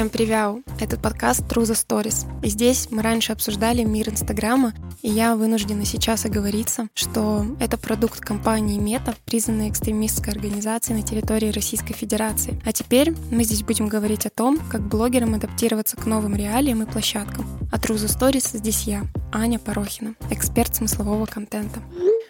Всем привет! Это подкаст True the Stories. И здесь мы раньше обсуждали мир Инстаграма, и я вынуждена сейчас оговориться, что это продукт компании Мета, признанной экстремистской организацией на территории Российской Федерации. А теперь мы здесь будем говорить о том, как блогерам адаптироваться к новым реалиям и площадкам. А True the Stories здесь я, Аня Порохина, эксперт смыслового контента.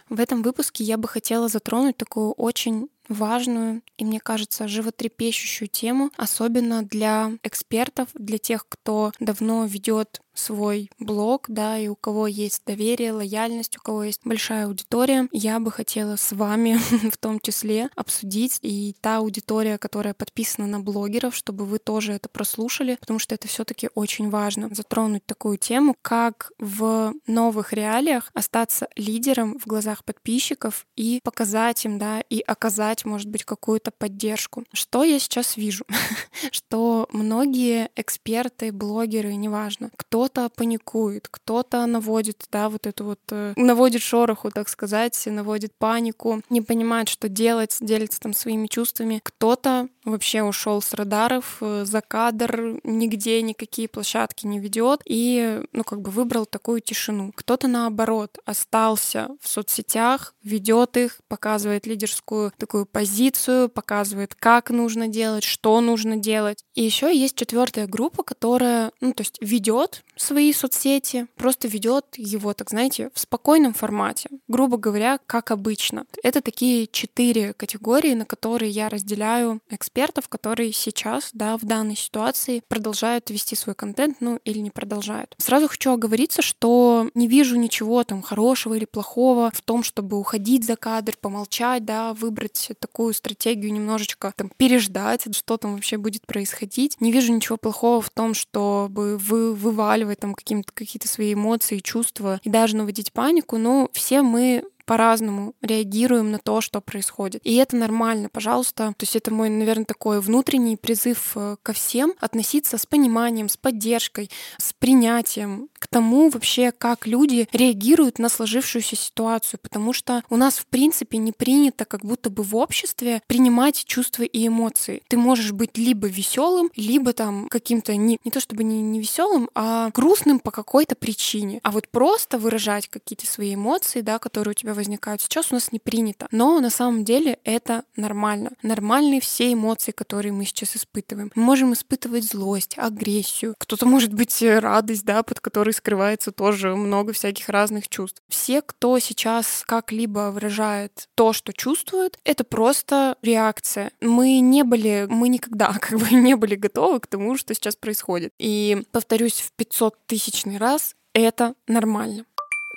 В этом выпуске я бы хотела затронуть такую очень важную и, мне кажется, животрепещущую тему, особенно для экспертов, для тех, кто давно ведет свой блог, да, и у кого есть доверие, лояльность, у кого есть большая аудитория, я бы хотела с вами в том числе обсудить и та аудитория, которая подписана на блогеров, чтобы вы тоже это прослушали, потому что это все таки очень важно. Затронуть такую тему, как в новых реалиях остаться лидером в глазах подписчиков и показать им, да, и оказать, может быть, какую-то поддержку. Что я сейчас вижу? что многие эксперты, блогеры, неважно, кто кто-то паникует, кто-то наводит, да, вот эту вот, э, наводит шороху, так сказать, наводит панику, не понимает, что делать, делится там своими чувствами. Кто-то вообще ушел с радаров, э, за кадр, нигде никакие площадки не ведет и, ну, как бы выбрал такую тишину. Кто-то наоборот остался в соцсетях, ведет их, показывает лидерскую такую позицию, показывает, как нужно делать, что нужно делать. И еще есть четвертая группа, которая, ну, то есть ведет свои соцсети, просто ведет его, так знаете, в спокойном формате, грубо говоря, как обычно. Это такие четыре категории, на которые я разделяю экспертов, которые сейчас, да, в данной ситуации продолжают вести свой контент, ну или не продолжают. Сразу хочу оговориться, что не вижу ничего там хорошего или плохого в том, чтобы уходить за кадр, помолчать, да, выбрать такую стратегию немножечко там переждать, что там вообще будет происходить. Не вижу ничего плохого в том, чтобы вы вываливать там какие-то какие свои эмоции, чувства и даже наводить панику, но все мы по-разному реагируем на то, что происходит. И это нормально, пожалуйста. То есть это мой, наверное, такой внутренний призыв э, ко всем относиться с пониманием, с поддержкой, с принятием к тому вообще, как люди реагируют на сложившуюся ситуацию, потому что у нас, в принципе, не принято как будто бы в обществе принимать чувства и эмоции. Ты можешь быть либо веселым, либо там каким-то не, не то чтобы не, не веселым, а грустным по какой-то причине. А вот просто выражать какие-то свои эмоции, да, которые у тебя возникают сейчас, у нас не принято. Но на самом деле это нормально. Нормальные все эмоции, которые мы сейчас испытываем. Мы можем испытывать злость, агрессию. Кто-то может быть э, радость, да, под которой скрывается тоже много всяких разных чувств. Все, кто сейчас как-либо выражает то, что чувствует, это просто реакция. Мы не были, мы никогда как бы не были готовы к тому, что сейчас происходит. И повторюсь в 500 тысячный раз, это нормально.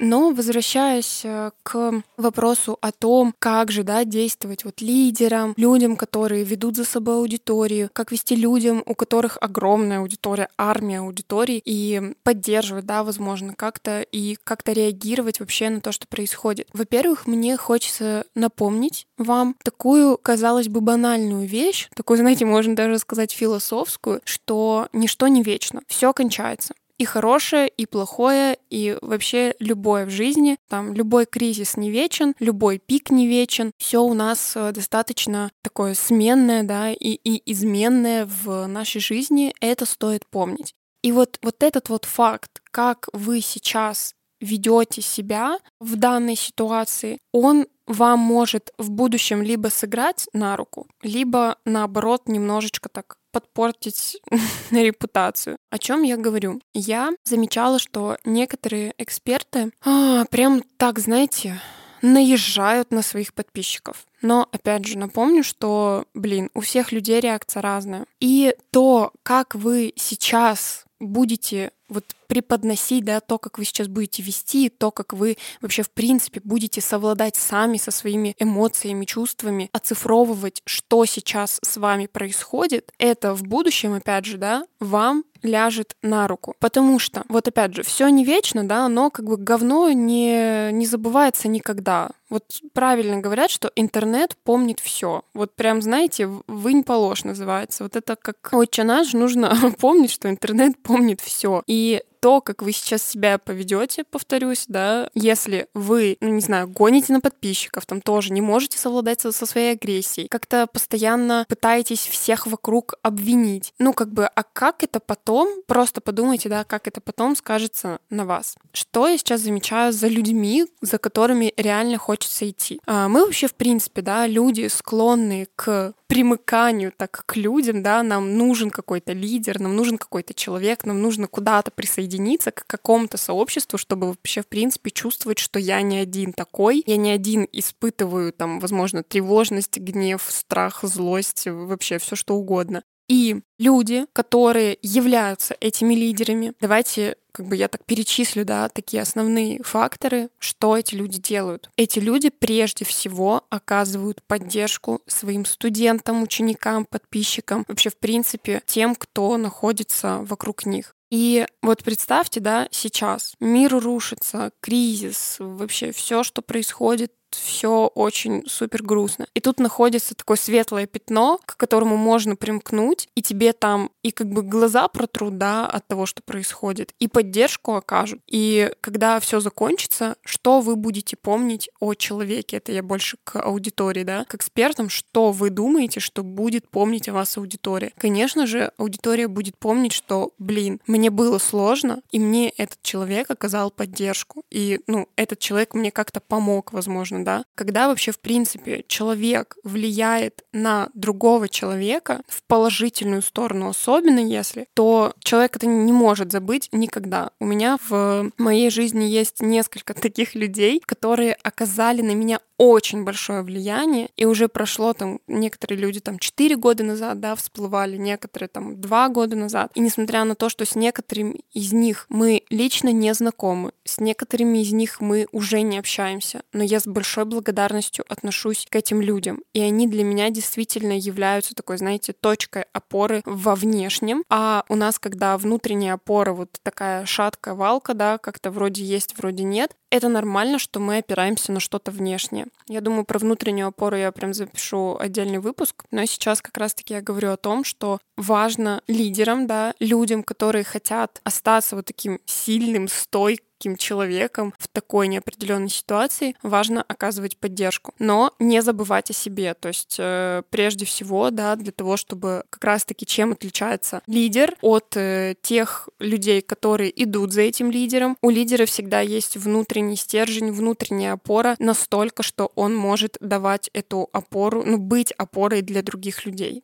Но возвращаясь э, к вопросу о том, как же да, действовать вот лидерам, людям, которые ведут за собой аудиторию, как вести людям, у которых огромная аудитория, армия аудиторий, и поддерживать, да, возможно, как-то, и как-то реагировать вообще на то, что происходит. Во-первых, мне хочется напомнить вам такую, казалось бы, банальную вещь, такую, знаете, можно даже сказать философскую, что ничто не вечно, все кончается и хорошее, и плохое, и вообще любое в жизни. Там любой кризис не вечен, любой пик не вечен. Все у нас э, достаточно такое сменное, да, и, и изменное в нашей жизни. Это стоит помнить. И вот, вот этот вот факт, как вы сейчас ведете себя в данной ситуации, он вам может в будущем либо сыграть на руку, либо наоборот немножечко так подпортить репутацию. О чем я говорю? Я замечала, что некоторые эксперты а, прям так, знаете, наезжают на своих подписчиков. Но, опять же, напомню, что, блин, у всех людей реакция разная. И то, как вы сейчас будете вот преподносить, да, то, как вы сейчас будете вести, то, как вы вообще в принципе будете совладать сами со своими эмоциями, чувствами, оцифровывать, что сейчас с вами происходит, это в будущем, опять же, да, вам ляжет на руку. Потому что, вот опять же, все не вечно, да, но как бы говно не, не забывается никогда. Вот правильно говорят, что интернет помнит все. Вот прям, знаете, вы не положь называется. Вот это как отче наш, нужно помнить, что интернет помнит все. И то, как вы сейчас себя поведете, повторюсь, да, если вы, ну не знаю, гоните на подписчиков, там тоже не можете совладать со, своей агрессией, как-то постоянно пытаетесь всех вокруг обвинить. Ну, как бы, а как это потом, просто подумайте, да, как это потом скажется на вас. Что я сейчас замечаю за людьми, за которыми реально хочется идти? А, мы вообще, в принципе, да, люди склонны к примыканию так к людям, да, нам нужен какой-то лидер, нам нужен какой-то человек, нам нужно куда-то присоединиться к какому-то сообществу, чтобы вообще, в принципе, чувствовать, что я не один такой, я не один испытываю там, возможно, тревожность, гнев, страх, злость, вообще все что угодно. И люди, которые являются этими лидерами, давайте как бы я так перечислю, да, такие основные факторы, что эти люди делают. Эти люди прежде всего оказывают поддержку своим студентам, ученикам, подписчикам, вообще, в принципе, тем, кто находится вокруг них. И вот представьте, да, сейчас мир рушится, кризис, вообще все, что происходит все очень супер грустно. И тут находится такое светлое пятно, к которому можно примкнуть, и тебе там и как бы глаза протрут, да, от того, что происходит, и поддержку окажут. И когда все закончится, что вы будете помнить о человеке? Это я больше к аудитории, да, к экспертам, что вы думаете, что будет помнить о вас аудитория? Конечно же, аудитория будет помнить, что, блин, мне было сложно, и мне этот человек оказал поддержку. И, ну, этот человек мне как-то помог, возможно, да, когда вообще, в принципе, человек влияет на другого человека в положительную сторону, особенно если, то человек это не может забыть никогда. У меня в моей жизни есть несколько таких людей, которые оказали на меня очень большое влияние, и уже прошло там, некоторые люди там 4 года назад, да, всплывали, некоторые там 2 года назад. И несмотря на то, что с некоторыми из них мы лично не знакомы, с некоторыми из них мы уже не общаемся, но я с большой благодарностью отношусь к этим людям. И они для меня действительно являются такой, знаете, точкой опоры во внешнем. А у нас, когда внутренняя опора вот такая шаткая валка, да, как-то вроде есть, вроде нет, это нормально, что мы опираемся на что-то внешнее. Я думаю, про внутреннюю опору я прям запишу отдельный выпуск, но сейчас как раз-таки я говорю о том, что важно лидерам, да, людям, которые хотят остаться вот таким сильным, стойким, таким человеком в такой неопределенной ситуации, важно оказывать поддержку. Но не забывать о себе. То есть э, прежде всего, да, для того, чтобы как раз-таки чем отличается лидер от э, тех людей, которые идут за этим лидером. У лидера всегда есть внутренний стержень, внутренняя опора настолько, что он может давать эту опору, ну, быть опорой для других людей.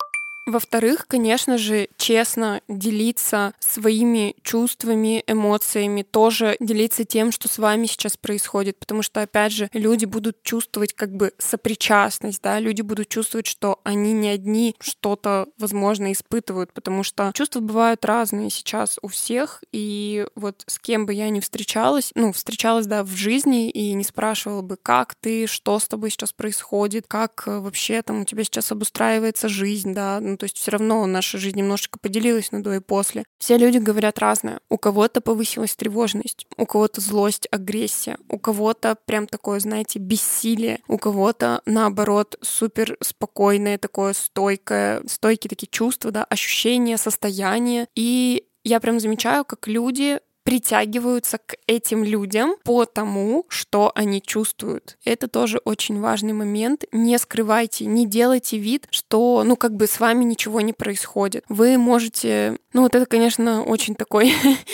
Во-вторых, конечно же, честно делиться своими чувствами, эмоциями, тоже делиться тем, что с вами сейчас происходит, потому что, опять же, люди будут чувствовать как бы сопричастность, да, люди будут чувствовать, что они не одни что-то, возможно, испытывают, потому что чувства бывают разные сейчас у всех, и вот с кем бы я ни встречалась, ну, встречалась, да, в жизни и не спрашивала бы, как ты, что с тобой сейчас происходит, как э, вообще там у тебя сейчас обустраивается жизнь, да, ну, то есть все равно наша жизнь немножечко поделилась на до и после. Все люди говорят разное. У кого-то повысилась тревожность, у кого-то злость, агрессия, у кого-то прям такое, знаете, бессилие, у кого-то, наоборот, супер спокойное такое стойкое, стойкие такие чувства, да, ощущения, состояния. И я прям замечаю, как люди притягиваются к этим людям по тому, что они чувствуют. Это тоже очень важный момент. Не скрывайте, не делайте вид, что, ну, как бы с вами ничего не происходит. Вы можете, ну, вот это, конечно, очень такой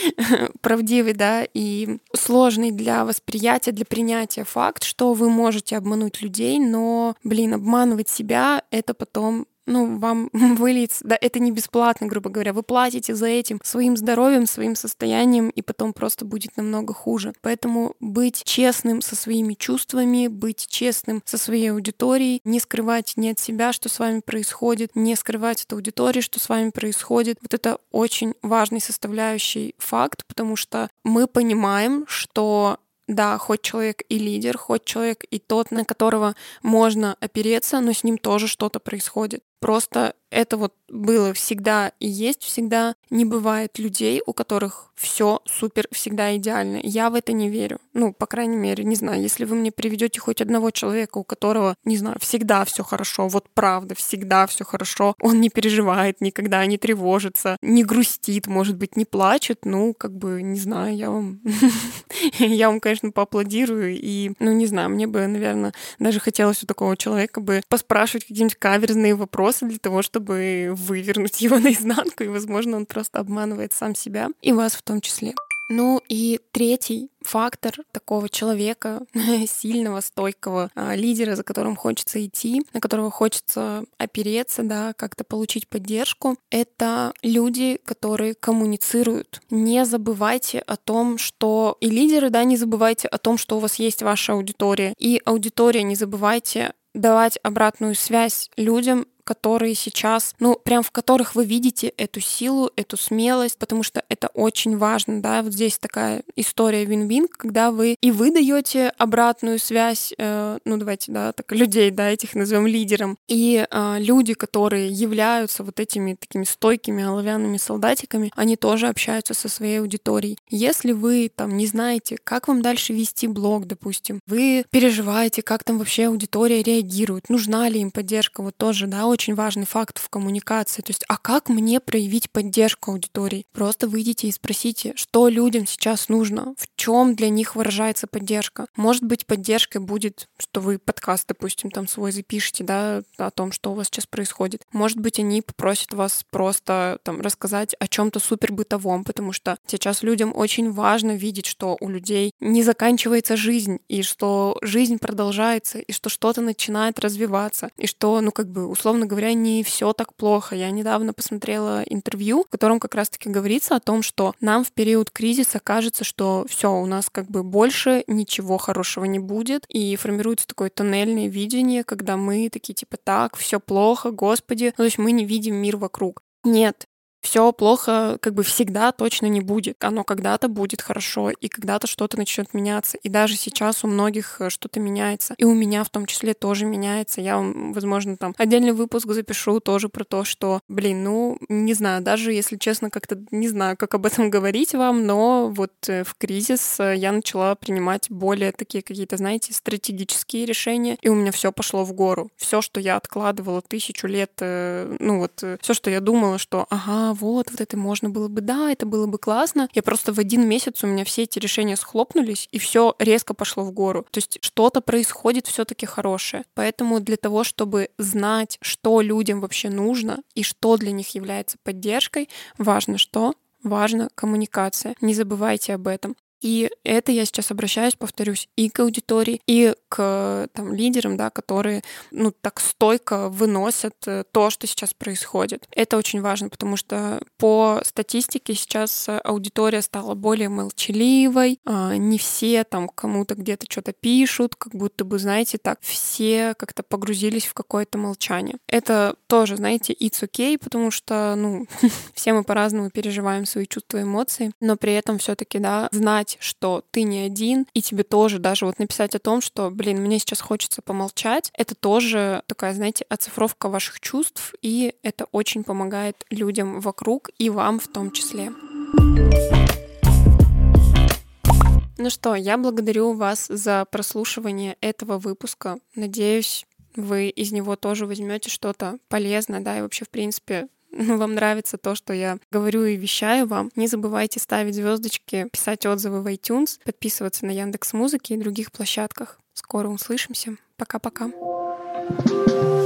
правдивый, да, и сложный для восприятия, для принятия факт, что вы можете обмануть людей, но, блин, обманывать себя — это потом ну, вам выльется, да, это не бесплатно, грубо говоря, вы платите за этим своим здоровьем, своим состоянием, и потом просто будет намного хуже. Поэтому быть честным со своими чувствами, быть честным со своей аудиторией, не скрывать ни от себя, что с вами происходит, не скрывать от аудитории, что с вами происходит. Вот это очень важный составляющий факт, потому что мы понимаем, что да, хоть человек и лидер, хоть человек и тот, на которого можно опереться, но с ним тоже что-то происходит. Просто это вот было всегда и есть всегда. Не бывает людей, у которых все супер всегда идеально. Я в это не верю. Ну, по крайней мере, не знаю, если вы мне приведете хоть одного человека, у которого, не знаю, всегда все хорошо, вот правда, всегда все хорошо, он не переживает никогда, не тревожится, не грустит, может быть, не плачет, ну, как бы, не знаю, я вам, я вам, конечно, поаплодирую, и, ну, не знаю, мне бы, наверное, даже хотелось у такого человека бы поспрашивать какие-нибудь каверзные вопросы для того, чтобы вывернуть его наизнанку, и, возможно, он просто обманывает сам себя и вас в том числе. Ну и третий фактор такого человека, сильного, стойкого а, лидера, за которым хочется идти, на которого хочется опереться, да, как-то получить поддержку, это люди, которые коммуницируют. Не забывайте о том, что и лидеры, да, не забывайте о том, что у вас есть ваша аудитория. И аудитория, не забывайте давать обратную связь людям, которые сейчас, ну, прям в которых вы видите эту силу, эту смелость, потому что это очень важно, да, вот здесь такая история вин-вин, когда вы и вы даете обратную связь, э, ну, давайте, да, так, людей, да, этих назовем лидером, и э, люди, которые являются вот этими такими стойкими оловянными солдатиками, они тоже общаются со своей аудиторией. Если вы там не знаете, как вам дальше вести блог, допустим, вы переживаете, как там вообще аудитория реагирует, нужна ли им поддержка, вот тоже, да, очень важный факт в коммуникации. То есть, а как мне проявить поддержку аудитории? Просто выйдите и спросите, что людям сейчас нужно, в чем для них выражается поддержка. Может быть, поддержкой будет, что вы подкаст, допустим, там свой запишите, да, о том, что у вас сейчас происходит. Может быть, они попросят вас просто там рассказать о чем-то супер бытовом, потому что сейчас людям очень важно видеть, что у людей не заканчивается жизнь, и что жизнь продолжается, и что что-то начинает развиваться, и что, ну, как бы, условно условно говоря, не все так плохо. Я недавно посмотрела интервью, в котором как раз-таки говорится о том, что нам в период кризиса кажется, что все, у нас как бы больше ничего хорошего не будет, и формируется такое тоннельное видение, когда мы такие типа так, все плохо, господи, ну, то есть мы не видим мир вокруг. Нет, все плохо как бы всегда точно не будет. Оно когда-то будет хорошо, и когда-то что-то начнет меняться. И даже сейчас у многих э, что-то меняется. И у меня в том числе тоже меняется. Я возможно, там отдельный выпуск запишу тоже про то, что, блин, ну, не знаю, даже если честно, как-то не знаю, как об этом говорить вам, но вот э, в кризис э, я начала принимать более такие какие-то, знаете, стратегические решения, и у меня все пошло в гору. Все, что я откладывала тысячу лет, ну вот, все, что я думала, что, ага, вот, вот это можно было бы, да, это было бы классно. Я просто в один месяц у меня все эти решения схлопнулись, и все резко пошло в гору. То есть что-то происходит все-таки хорошее. Поэтому для того, чтобы знать, что людям вообще нужно и что для них является поддержкой, важно что? важна коммуникация. Не забывайте об этом. И это я сейчас обращаюсь, повторюсь, и к аудитории, и к там, лидерам, да, которые ну, так стойко выносят э, то, что сейчас происходит. Это очень важно, потому что по статистике сейчас аудитория стала более молчаливой, а, не все там кому-то где-то что-то пишут, как будто бы, знаете, так все как-то погрузились в какое-то молчание. Это тоже, знаете, it's okay, потому что, ну, все мы по-разному переживаем свои чувства и эмоции, но при этом все таки да, знать, знать, что ты не один, и тебе тоже даже вот написать о том, что, блин, мне сейчас хочется помолчать, это тоже такая, знаете, оцифровка ваших чувств, и это очень помогает людям вокруг и вам в том числе. Ну что, я благодарю вас за прослушивание этого выпуска. Надеюсь, вы из него тоже возьмете что-то полезное, да, и вообще, в принципе, вам нравится то, что я говорю и вещаю вам, не забывайте ставить звездочки, писать отзывы в iTunes, подписываться на Яндекс Музыки и других площадках. Скоро услышимся. Пока-пока. thank you